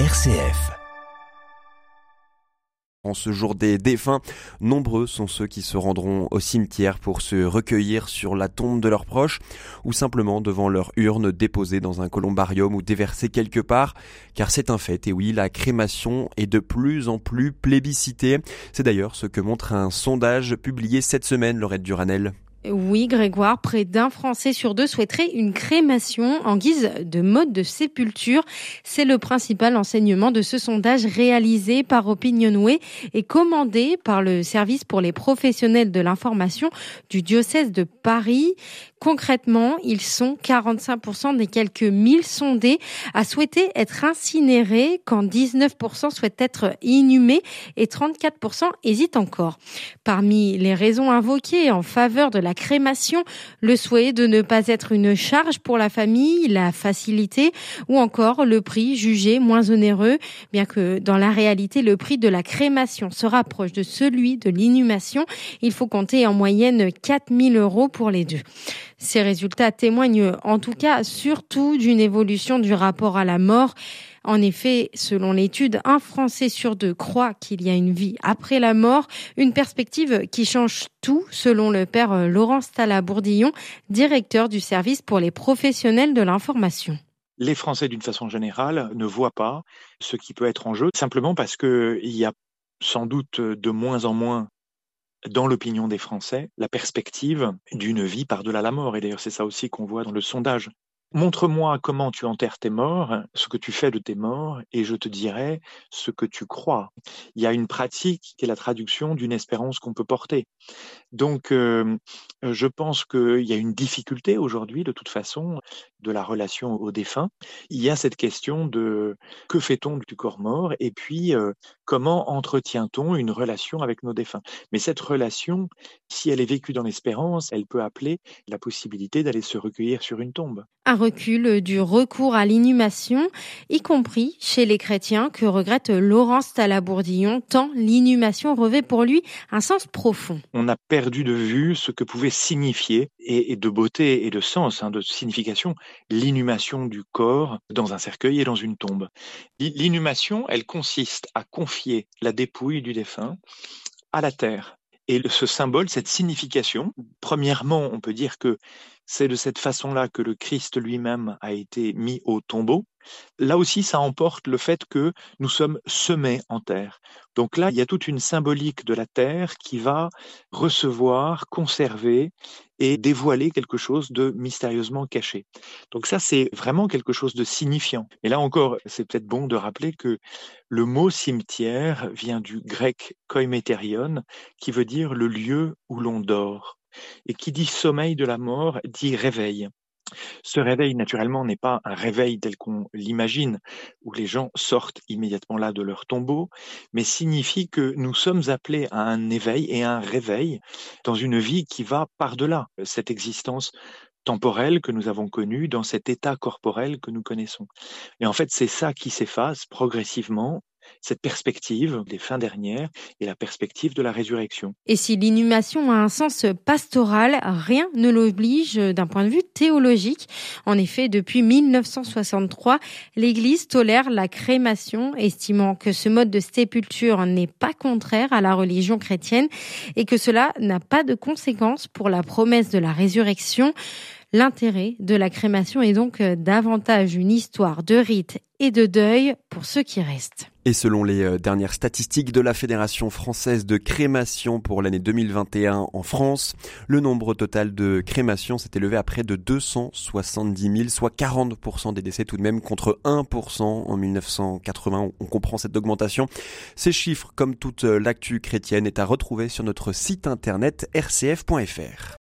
RCF. En ce jour des défunts, nombreux sont ceux qui se rendront au cimetière pour se recueillir sur la tombe de leurs proches ou simplement devant leur urne déposée dans un columbarium ou déversée quelque part, car c'est un fait, et oui, la crémation est de plus en plus plébiscitée. C'est d'ailleurs ce que montre un sondage publié cette semaine, Laurette Duranel. Oui, Grégoire, près d'un Français sur deux souhaiterait une crémation en guise de mode de sépulture. C'est le principal enseignement de ce sondage réalisé par Opinionway et commandé par le service pour les professionnels de l'information du diocèse de Paris. Concrètement, ils sont 45% des quelques 1000 sondés à souhaiter être incinérés quand 19% souhaitent être inhumés et 34% hésitent encore. Parmi les raisons invoquées en faveur de la crémation, le souhait de ne pas être une charge pour la famille, la facilité ou encore le prix jugé moins onéreux, bien que dans la réalité le prix de la crémation se rapproche de celui de l'inhumation. Il faut compter en moyenne 4000 euros pour les deux. Ces résultats témoignent en tout cas surtout d'une évolution du rapport à la mort. En effet, selon l'étude, un Français sur deux croit qu'il y a une vie après la mort, une perspective qui change tout, selon le père Laurent Stala-Bourdillon, directeur du service pour les professionnels de l'information les Français, d'une façon générale, ne voient pas ce qui peut être en jeu, simplement parce qu'il y a sans doute de moins en moins dans l'opinion des Français la perspective d'une vie par-delà la mort. Et d'ailleurs, c'est ça aussi qu'on voit dans le sondage. Montre-moi comment tu enterres tes morts, ce que tu fais de tes morts, et je te dirai ce que tu crois. Il y a une pratique qui est la traduction d'une espérance qu'on peut porter. Donc, euh, je pense qu'il y a une difficulté aujourd'hui, de toute façon, de la relation aux défunts. Il y a cette question de que fait-on du corps mort, et puis euh, comment entretient-on une relation avec nos défunts? Mais cette relation, si elle est vécue dans l'espérance, elle peut appeler la possibilité d'aller se recueillir sur une tombe recul du recours à l'inhumation, y compris chez les chrétiens que regrette Laurence Talabourdillon, tant l'inhumation revêt pour lui un sens profond. On a perdu de vue ce que pouvait signifier, et, de beauté et de sens, hein, de signification, l'inhumation du corps dans un cercueil et dans une tombe. L'inhumation, elle consiste à confier la dépouille du défunt à la terre. Et ce symbole, cette signification, premièrement, on peut dire que c'est de cette façon-là que le Christ lui-même a été mis au tombeau. Là aussi, ça emporte le fait que nous sommes semés en terre. Donc là, il y a toute une symbolique de la terre qui va recevoir, conserver et dévoiler quelque chose de mystérieusement caché. Donc ça, c'est vraiment quelque chose de signifiant. Et là encore, c'est peut-être bon de rappeler que le mot cimetière vient du grec koimeterion, qui veut dire le lieu où l'on dort. Et qui dit sommeil de la mort dit réveil. Ce réveil, naturellement, n'est pas un réveil tel qu'on l'imagine, où les gens sortent immédiatement là de leur tombeau, mais signifie que nous sommes appelés à un éveil et à un réveil dans une vie qui va par-delà cette existence temporelle que nous avons connue, dans cet état corporel que nous connaissons. Et en fait, c'est ça qui s'efface progressivement cette perspective des fins dernières et la perspective de la résurrection. Et si l'inhumation a un sens pastoral, rien ne l'oblige d'un point de vue théologique. En effet, depuis 1963, l'Église tolère la crémation, estimant que ce mode de sépulture n'est pas contraire à la religion chrétienne et que cela n'a pas de conséquences pour la promesse de la résurrection. L'intérêt de la crémation est donc davantage une histoire de rite et de deuil pour ceux qui restent. Et selon les euh, dernières statistiques de la Fédération française de crémation pour l'année 2021 en France, le nombre total de crémations s'est élevé à près de 270 000, soit 40% des décès tout de même contre 1% en 1980. On comprend cette augmentation. Ces chiffres, comme toute l'actu chrétienne, est à retrouver sur notre site internet rcf.fr.